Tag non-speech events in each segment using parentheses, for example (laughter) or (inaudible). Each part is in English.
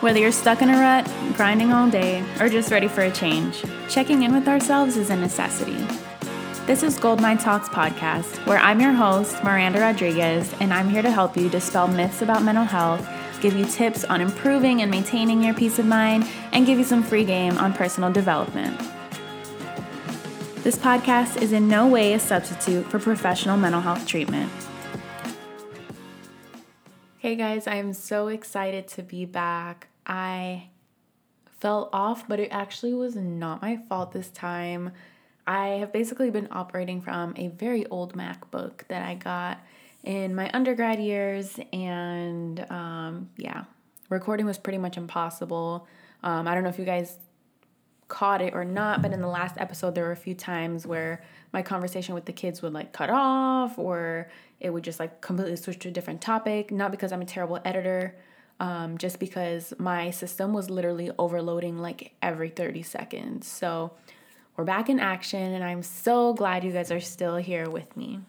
Whether you're stuck in a rut, grinding all day, or just ready for a change, checking in with ourselves is a necessity. This is Goldmind Talks podcast, where I'm your host, Myranda Rodriguez, and I'm here to help you dispel myths about mental health, give you tips on improving and maintaining your peace of mind, and give you some free game on personal development. This podcast is in no way a substitute for professional mental health treatment. Hey guys, I'm so excited to be back. I fell off, but it actually was not my fault this time. I have basically been operating from a very old MacBook that I got in my undergrad years, and um, yeah, recording was pretty much impossible. Um, I don't know if you guys caught it or not, but in the last episode, there were a few times where my conversation with the kids would like cut off or it would just like completely switch to a different topic. Not because I'm a terrible editor, um, just because my system was literally overloading like every 30 seconds. So we're back in action, and I'm so glad you guys are still here with me.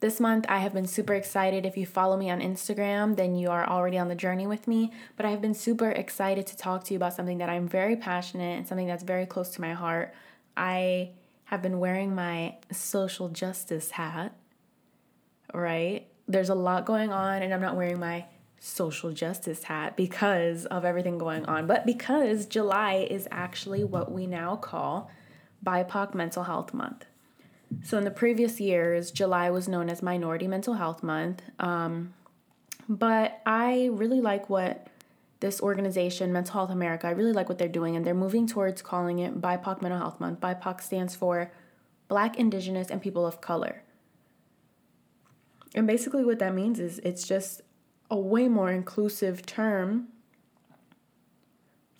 This month, I have been super excited. If you follow me on Instagram, then you are already on the journey with me. But I have been super excited to talk to you about something that I'm very passionate and something that's very close to my heart. I have been wearing my social justice hat, right? There's a lot going on, and I'm not wearing my social justice hat because of everything going on, but because July is actually what we now call BIPOC Mental Health Month. So, in the previous years, July was known as Minority Mental Health Month. Um, but I really like what this organization, Mental Health America, I really like what they're doing, and they're moving towards calling it BIPOC Mental Health Month. BIPOC stands for Black, Indigenous, and People of Color. And basically, what that means is it's just a way more inclusive term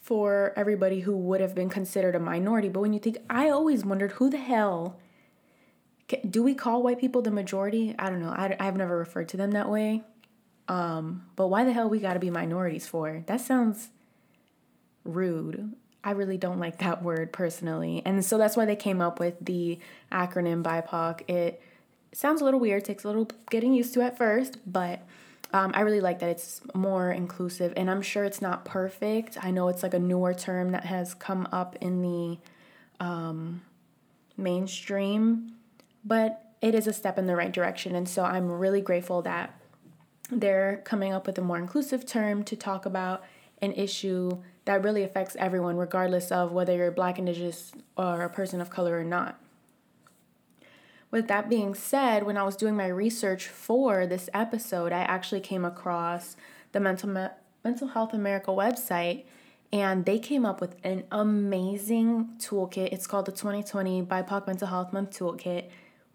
for everybody who would have been considered a minority. But when you think, I always wondered who the hell do we call white people the majority? I don't know. I, I've never referred to them that way. Um, but why the hell we got to be minorities for? That sounds rude. I really don't like that word personally. And so that's why they came up with the acronym BIPOC. It sounds a little weird, takes a little getting used to at first, but um, I really like that it's more inclusive. And I'm sure it's not perfect. I know it's like a newer term that has come up in the um, mainstream but it is a step in the right direction. And so I'm really grateful that they're coming up with a more inclusive term to talk about an issue that really affects everyone, regardless of whether you're Black, Indigenous, or a person of color or not. With that being said, when I was doing my research for this episode, I actually came across the Mental, Me- Mental Health America website and they came up with an amazing toolkit. It's called the 2020 BIPOC Mental Health Month Toolkit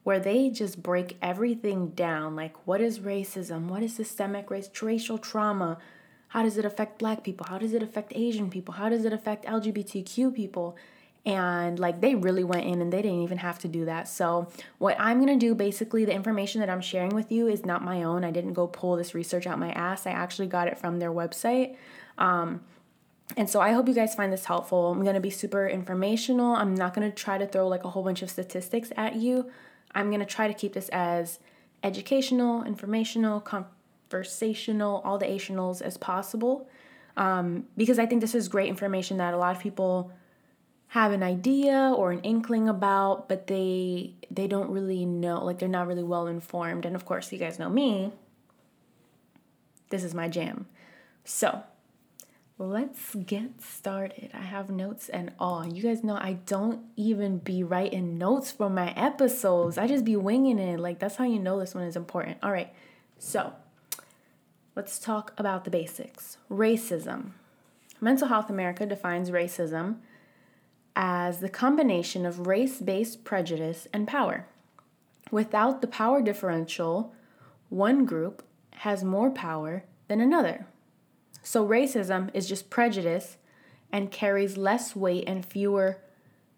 where they just break everything down like what is racism, what is systemic race, racial trauma, how does it affect black people, how does it affect Asian people, how does it affect LGBTQ people. And like they really went in and they didn't even have to do that. So, what I'm gonna do basically, the information that I'm sharing with you is not my own. I didn't go pull this research out my ass. I actually got it from their website. Um, and so I hope you guys find this helpful. I'm to be super informational. I'm not to try to throw like a whole bunch of statistics at you. I'm to try to keep this as educational, informational, conversational, all the ationals as possible. Um, because I think this is great information that a lot of people have an idea or an inkling about, but they they don't really know, like they're not really well informed. And of course, you guys know me. This is my jam. So, let's get started. I have notes and all. You guys know I don't even be writing notes for my episodes. I just be winging it. Like that's how you know this one is important. All right. So, let's talk about the basics. Racism. Mental Health America defines racism as the combination of race-based prejudice and power. Without the power differential, one group has more power than another. So racism is just prejudice and carries less weight and fewer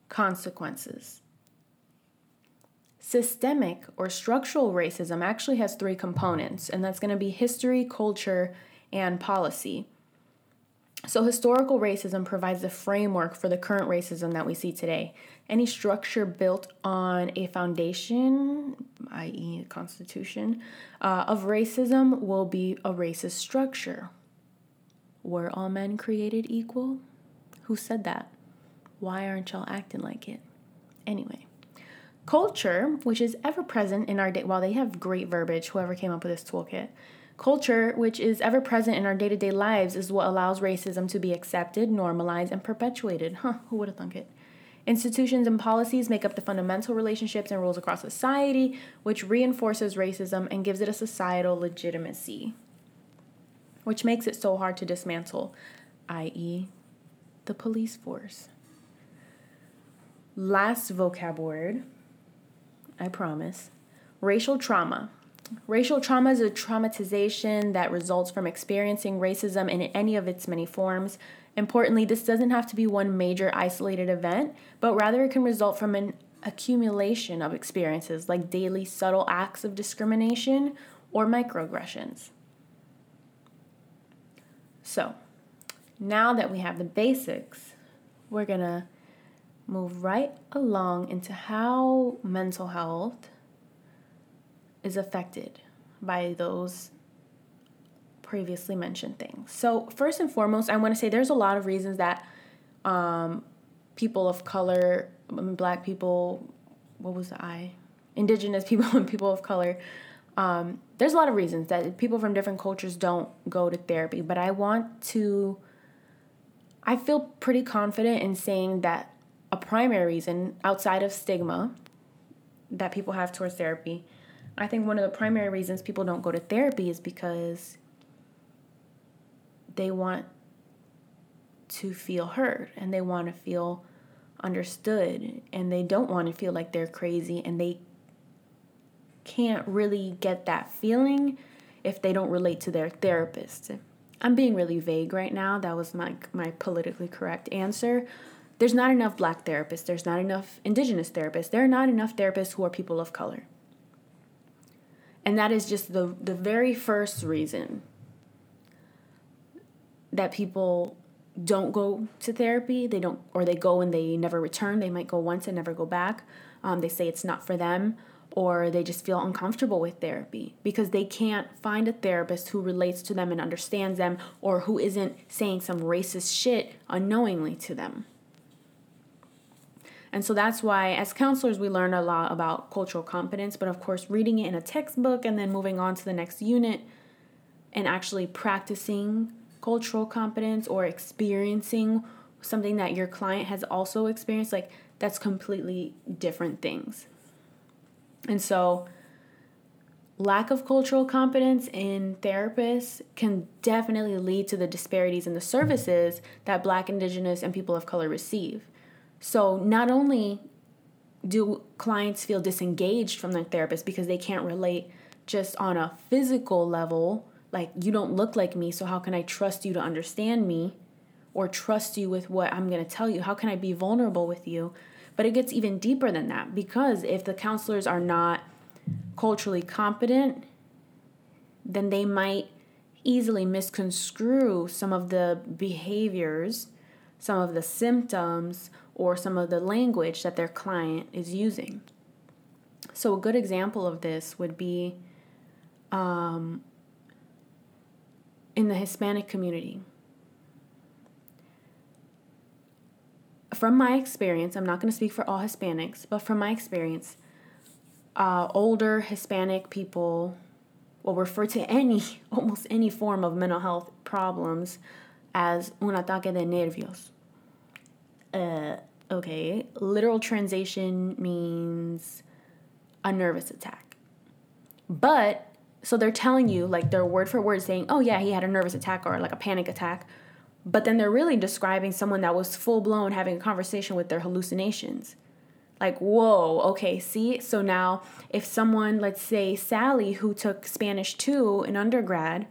consequences. Systemic or structural racism actually has three components, and that's going to be history, culture, and policy. So, historical racism provides the framework for the current racism that we see today. Any structure built on a foundation, i.e., constitution, uh, of racism will be a racist structure. Were all men created equal? Who said that? Why aren't y'all acting like it? Anyway, culture, which is ever present in our day, while they have great verbiage, whoever came up with this toolkit, culture, which is ever present in our day to day lives, is what allows racism to be accepted, normalized, and perpetuated. Huh, who would have thunk it? Institutions and policies make up the fundamental relationships and rules across society, which reinforces racism and gives it a societal legitimacy, which makes it so hard to dismantle, i.e., the police force. Last vocab word, I promise racial trauma. Racial trauma is a traumatization that results from experiencing racism in any of its many forms. Importantly, this doesn't have to be one major isolated event, but rather it can result from an accumulation of experiences like daily subtle acts of discrimination or microaggressions. So, now that we have the basics, we're to move right along into how mental health is affected by those previously mentioned things. So, first and foremost, I want to say there's a lot of reasons that um, people of color, black people, what was the I? Indigenous people (laughs) and people of color. Um, there's a lot of reasons that people from different cultures don't go to therapy, but I want to, I feel pretty confident in saying that a primary reason outside of stigma that people have towards therapy I think one of the primary reasons people don't go to therapy is because they want to feel heard and they want to feel understood and they don't want to feel like they're crazy and they can't really get that feeling if they don't relate to their therapist. I'm being really vague right now. That was my my politically correct answer. There's not enough black therapists. There's not enough indigenous therapists. There are not enough therapists who are people of color. And that is just the, the very first reason that people don't go to therapy. They don't, or they go and they never return. They might go once and never go back. Um, they say it's not for them, or they just feel uncomfortable with therapy because they can't find a therapist who relates to them and understands them, or who isn't saying some racist shit unknowingly to them. And so that's why, as counselors, we learn a lot about cultural competence, but of course, reading it in a textbook and then moving on to the next unit and actually practicing cultural competence or experiencing something that your client has also experienced, like that's completely different things. And so, lack of cultural competence in therapists can definitely lead to the disparities in the services that Black, Indigenous, and people of color receive. So not only do clients feel disengaged from their therapist because they can't relate just on a physical level, like you don't look like me, so how can I trust you to understand me or trust you with what I'm going to tell you? How can I be vulnerable with you? But it gets even deeper than that because if the counselors are not culturally competent, then they might easily misconstrue some of the behaviors, some of the symptoms, or some of the language that their client is using. So, a good example of this would be um, in the Hispanic community. From my experience, I'm not going to speak for all Hispanics, but from my experience, uh, older Hispanic people will refer to any, (laughs) almost any form of mental health problems as un ataque de nervios. Uh, Okay, literal translation means a nervous attack. But so they're telling you like they're word for word saying, "Oh yeah, he had a nervous attack or like a panic attack." But then they're really describing someone that was full blown having a conversation with their hallucinations. Like, whoa, okay, see? So now, if someone, let's say Sally, who took Spanish 2 in undergrad,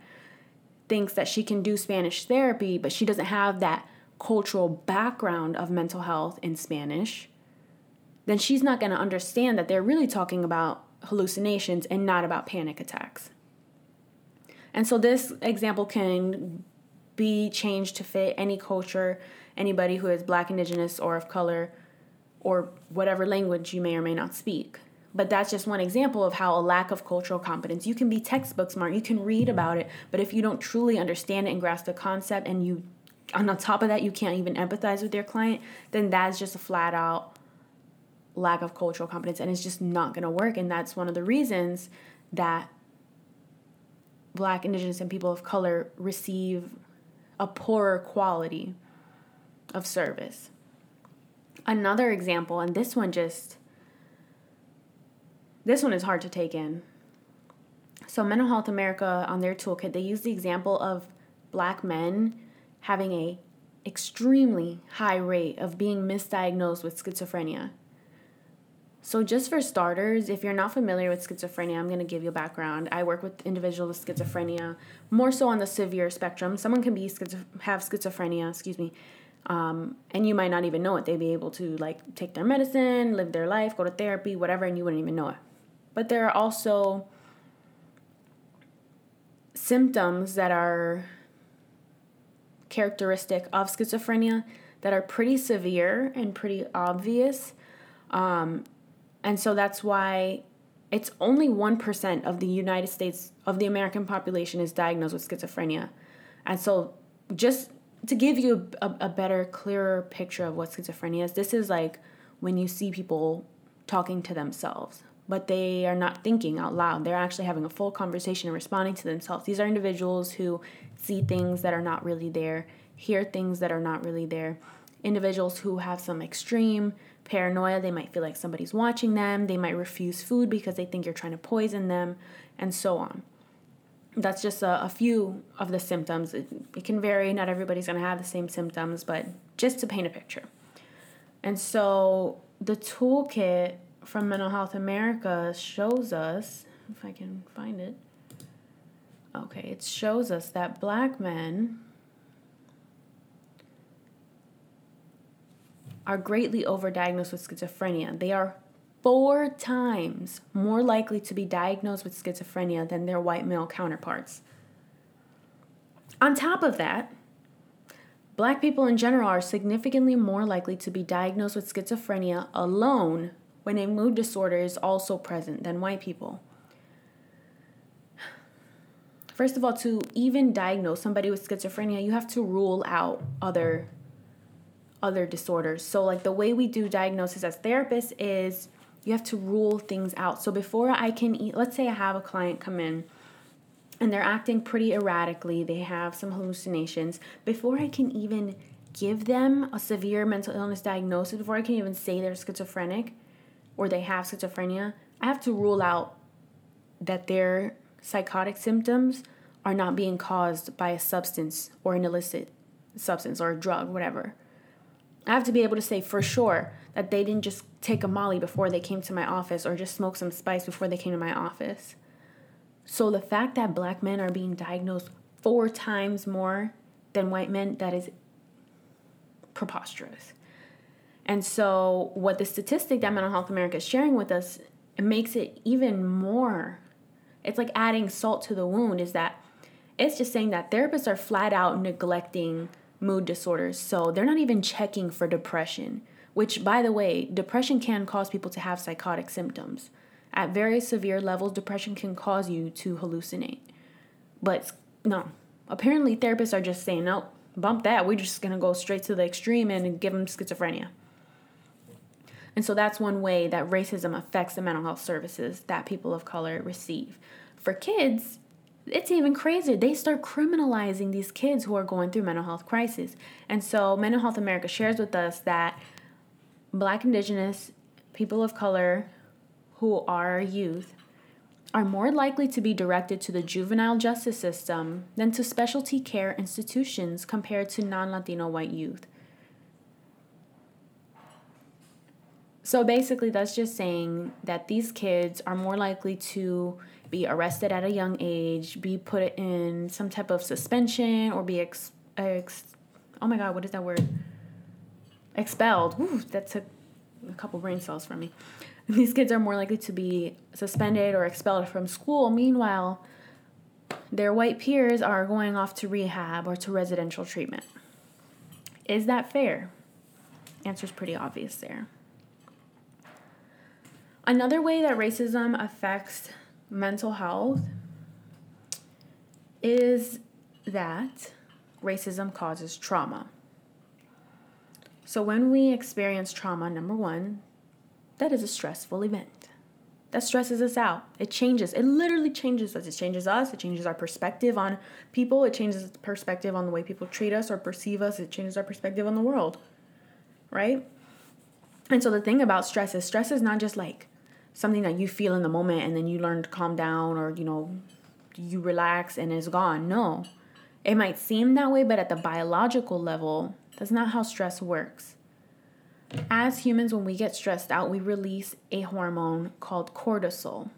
thinks that she can do Spanish therapy, but she doesn't have that cultural background of mental health in Spanish, then she's not going to understand that they're really talking about hallucinations and not about panic attacks. And so this example can be changed to fit any culture, anybody who is black, indigenous, or of color, or whatever language you may or may not speak. But that's just one example of how a lack of cultural competence. You can be textbook smart, you can read about it, but if you don't truly understand it and grasp the concept and you on top of that you can't even empathize with your client, then that's just a flat out lack of cultural competence and it's just not going to work and that's one of the reasons that black indigenous and people of color receive a poorer quality of service. Another example and this one just this one is hard to take in. So mental health america on their toolkit they use the example of black men having a extremely high rate of being misdiagnosed with schizophrenia so, just for starters, if you're not familiar with schizophrenia, I'm going to give you a background. I work with individuals with schizophrenia, more so on the severe spectrum. Someone can be schizo- have schizophrenia, excuse me, um, and you might not even know it. They'd be able to like take their medicine, live their life, go to therapy, whatever, and you wouldn't even know it. But there are also symptoms that are characteristic of schizophrenia that are pretty severe and pretty obvious. Um, and so that's why it's only 1% of the United States, of the American population, is diagnosed with schizophrenia. And so, just to give you a, a, better, clearer picture of what schizophrenia is, this is like when you see people talking to themselves, but they are not thinking out loud. They're actually having a full conversation and responding to themselves. These are individuals who see things that are not really there, hear things that are not really there, individuals who have some extreme paranoia. They might feel like somebody's watching them. They might refuse food because they think you're trying to poison them, and so on. That's just a, a few of the symptoms. It, it can vary. Not everybody's to have the same symptoms, but just to paint a picture. And so the toolkit from Mental Health America shows us, if I can find it. Okay, it shows us that black men are greatly overdiagnosed with schizophrenia. They are four times more likely to be diagnosed with schizophrenia than their white male counterparts. On top of that, black people in general are significantly more likely to be diagnosed with schizophrenia alone when a mood disorder is also present than white people. First of all, to even diagnose somebody with schizophrenia, you have to rule out other other disorders. So, like the way we do diagnosis as therapists is you have to rule things out. So, before I can eat, let's say I have a client come in and they're acting pretty erratically, they have some hallucinations. Before I can even give them a severe mental illness diagnosis, before I can even say they're schizophrenic or they have schizophrenia, I have to rule out that their psychotic symptoms are not being caused by a substance or an illicit substance or a drug, whatever. I have to be able to say for sure that they didn't just take a molly before they came to my office or just smoke some spice before they came to my office. So the fact that black men are being diagnosed four times more than white men, that is preposterous. And so what the statistic that Mental Health America is sharing with us it makes it even more it's like adding salt to the wound is that it's just saying that therapists are flat out neglecting mood disorders. So they're not even checking for depression, which, by the way, depression can cause people to have psychotic symptoms. At very severe levels, depression can cause you to hallucinate. But no, apparently therapists are just saying, no, bump that. We're just going to go straight to the extreme and give them schizophrenia. And so that's one way that racism affects the mental health services that people of color receive. For kids, it's even crazier. They start criminalizing these kids who are going through mental health crisis. And so Mental Health America shares with us that black indigenous people of color who are youth are more likely to be directed to the juvenile justice system than to specialty care institutions compared to non-Latino white youth. So basically that's just saying that these kids are more likely to be arrested at a young age, be put in some type of suspension, or be ex, ex oh my god, what is that word? Expelled. Ooh, that took a couple brain cells from me. (laughs) These kids are more likely to be suspended or expelled from school. Meanwhile, their white peers are going off to rehab or to residential treatment. Is that fair? Answer's pretty obvious there. Another way that racism affects mental health is that racism causes trauma. So, when we experience trauma, number one, that is a stressful event. That stresses us out. It changes. It literally changes us. It changes us. It changes our perspective on people. It changes the perspective on the way people treat us or perceive us. It changes our perspective on the world. Right? And so the thing about stress is stress is not just like something that you feel in the moment and then you learn to calm down or, you know, you relax and it's gone. No. It might seem that way, but at the biological level, that's not how stress works. As humans, when we get stressed out, we release a hormone called cortisol.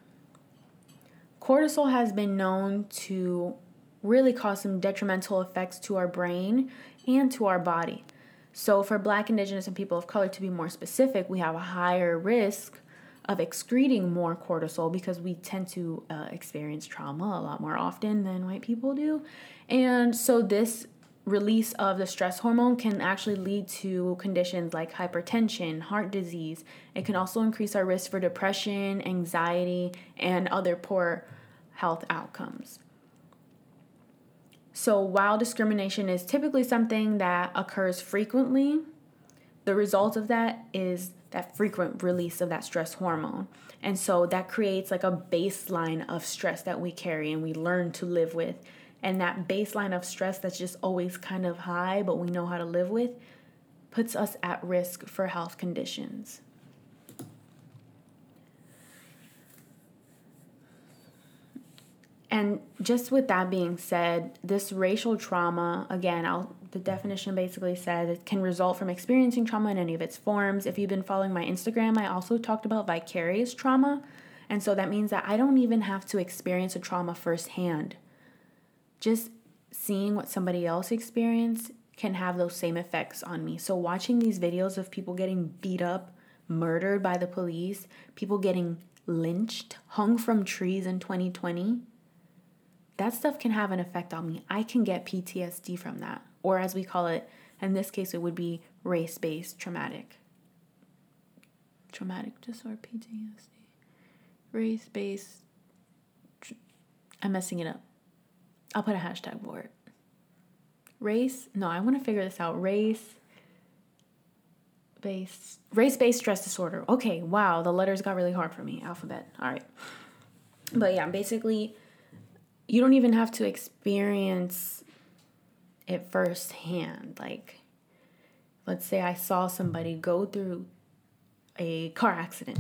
Cortisol has been known to really cause some detrimental effects to our brain and to our body. So, for Black, Indigenous, and people of color, to be more specific, we have a higher risk of excreting more cortisol because we tend to uh, experience trauma a lot more often than white people do. And so, this release of the stress hormone can actually lead to conditions like hypertension, heart disease. It can also increase our risk for depression, anxiety, and other poor health outcomes. So, while discrimination is typically something that occurs frequently, the result of that is that frequent release of that stress hormone. And so that creates like a baseline of stress that we carry and we learn to live with and that baseline of stress that's just always kind of high, but we know how to live with, puts us at risk for health conditions. And just with that being said, this racial trauma, again, I'll, the definition basically says it can result from experiencing trauma in any of its forms. If you've been following my Instagram, I also talked about vicarious trauma. And so that means that I don't even have to experience a trauma firsthand just seeing what somebody else experienced can have those same effects on me. So watching these videos of people getting beat up, murdered by the police, people getting lynched, hung from trees in 2020, that stuff can have an effect on me. I can get PTSD from that, or as we call it, in this case, it would be race based traumatic. Traumatic disorder, PTSD. Race based. I'm messing it up. I'll put a hashtag for it. Race, no, I want to figure this out. Race based race based stress disorder. Okay, wow, the letters got really hard for me. Alphabet. All right. But yeah, basically you don't even have to experience it firsthand. Like let's say I saw somebody go through a car accident.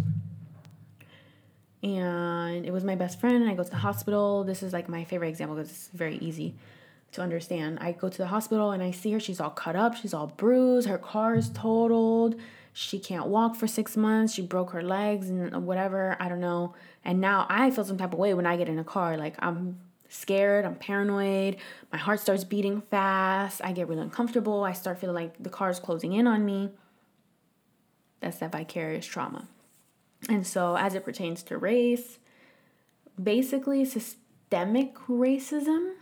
And it was my best friend and i go to the hospital. This is like my favorite example because it's very easy to understand. I go to the hospital and i see her. She's all cut up. She's all bruised. Her car is totaled. She can't walk for six months. She broke her legs and whatever. I don't know. And now i feel some type of way when i get in a car. Like i'm scared i'm paranoid my heart starts beating fast i get really uncomfortable i start feeling like the car is closing in on me that's that vicarious trauma and so, as it pertains to race, basically, systemic racism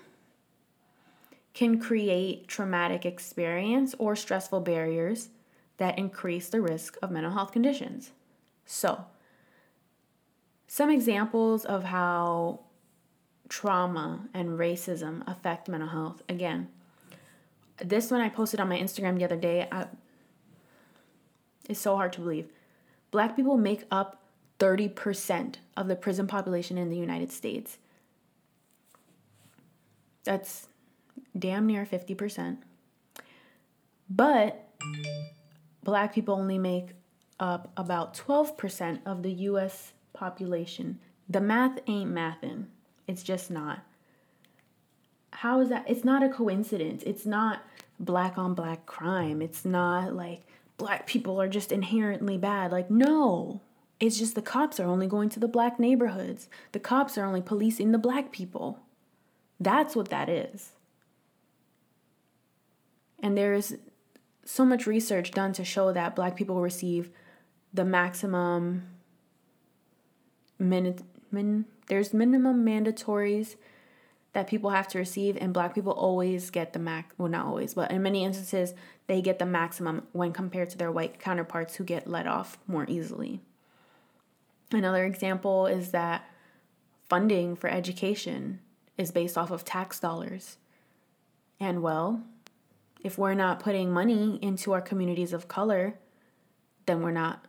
can create traumatic experience or stressful barriers that increase the risk of mental health conditions. So, some examples of how trauma and racism affect mental health. Again, this one I posted on my Instagram the other day. I, it's so hard to believe. Black people make up 30% of the prison population in the United States. That's damn near 50%. But black people only make up about 12% of the US population. The math ain't mathin'. It's just not. How is that? It's not a coincidence. It's not black on black crime. It's not like black people are just inherently bad. Like, no. It's just the cops are only going to the black neighborhoods. The cops are only policing the black people. That's what that is. And there's so much research done to show that black people receive the maximum min, min there's minimum mandatories that people have to receive and black people always get the max well not always but in many instances they get the maximum when compared to their white counterparts who get let off more easily Another example is that funding for education is based off of tax dollars. And well, if we're not putting money into our communities of color, then we're not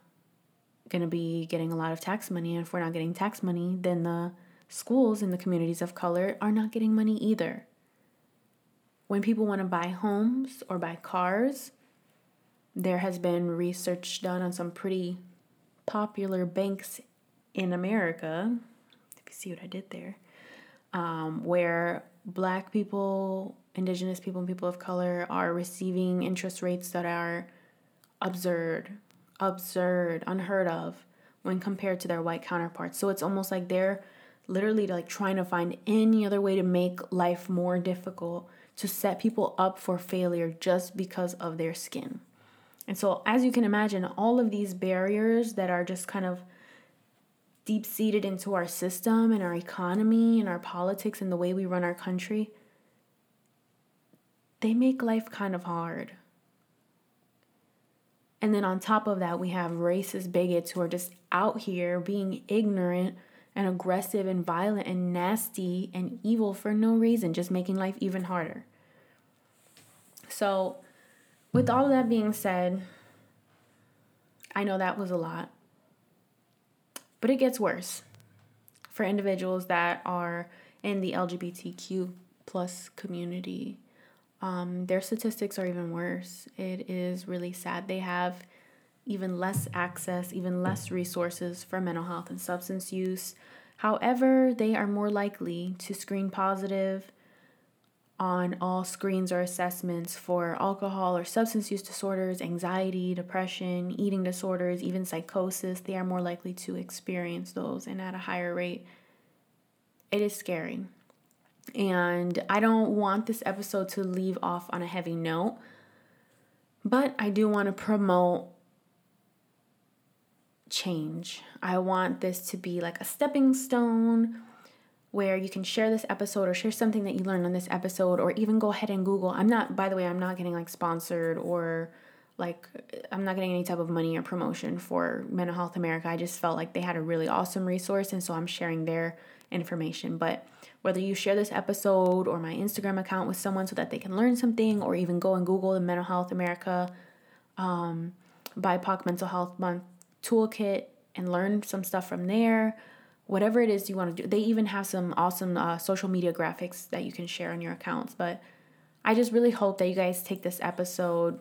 going to be getting a lot of tax money. And if we're not getting tax money, then the schools in the communities of color are not getting money either. When people want to buy homes or buy cars, there has been research done on some pretty popular banks in America. If you see what I did there, um, where black people, indigenous people, and people of color are receiving interest rates that are absurd, absurd, unheard of when compared to their white counterparts. So it's almost like they're literally like trying to find any other way to make life more difficult to set people up for failure just because of their skin. And so, as you can imagine, all of these barriers that are just kind of deep seated into our system and our economy and our politics and the way we run our country, they make life kind of hard. And then on top of that, we have racist bigots who are just out here being ignorant and aggressive and violent and nasty and evil for no reason, just making life even harder. So, with all of that being said, I know that was a lot. But it gets worse for individuals that are in the LGBTQ plus community. Um, their statistics are even worse. It is really sad. They have even less access, even less resources for mental health and substance use. However, they are more likely to screen positive on all screens or assessments for alcohol or substance use disorders, anxiety, depression, eating disorders, even psychosis. They are more likely to experience those and at a higher rate. It is scary. And I don't want this episode to leave off on a heavy note, but I do want to promote change. I want this to be like a stepping stone where you can share this episode or share something that you learned on this episode or even go ahead and Google. I'm not, by the way, I'm not getting like sponsored or like I'm not getting any type of money or promotion for Mental Health America. I just felt like they had a really awesome resource and so I'm sharing their information. But whether you share this episode or my Instagram account with someone so that they can learn something or even go and Google the Mental Health America um, BIPOC Mental Health Month toolkit and learn some stuff from there whatever it is you want to do. They even have some awesome uh, social media graphics that you can share on your accounts. But I just really hope that you guys take this episode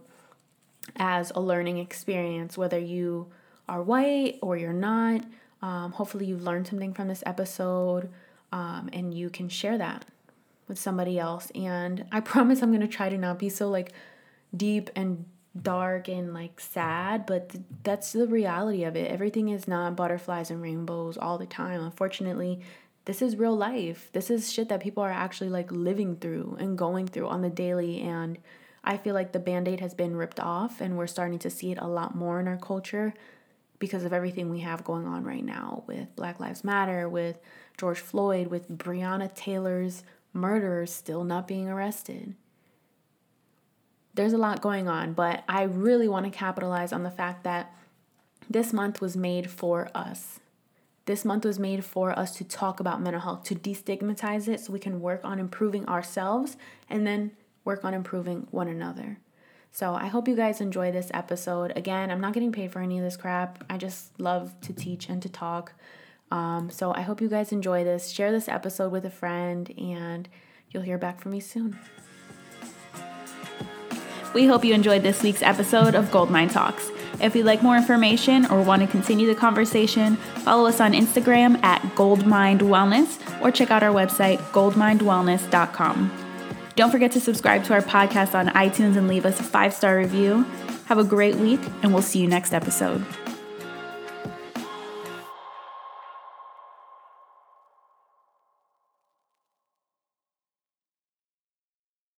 as a learning experience, whether you are white or you're not. Um, hopefully, you've learned something from this episode um, and you can share that with somebody else. And I (laughs) promise I'm going to try to not be so like deep and dark and like sad, but th- that's the reality of it. Everything is not butterflies and rainbows all the time. Unfortunately, this is real life. This is shit that people are actually like living through and going through on the daily. And I feel like the band aid has been ripped off, and we're starting to see it a lot more in our culture because of everything we have going on right now with Black Lives Matter, with George Floyd, with Breonna Taylor's murderers still not being arrested there's a lot going on, but I really want to capitalize on the fact that this month was made for us. This month was made for us to talk about mental health, to destigmatize it so we can work on improving ourselves and then work on improving one another. So I hope you guys enjoy this episode. Again, I'm not getting paid for any of this crap. I just love to teach and to talk. Um, so I hope you guys enjoy this. Share this episode with a friend, and you'll hear back from me soon. We hope you enjoyed this week's episode of Goldmind Talks. If you'd like more information or want to continue the conversation, follow us on Instagram at Goldmind Wellness or check out our website, goldmindwellness.com. Don't forget to subscribe to our podcast on iTunes and leave us a five star review. Have a great week, and we'll see you next episode.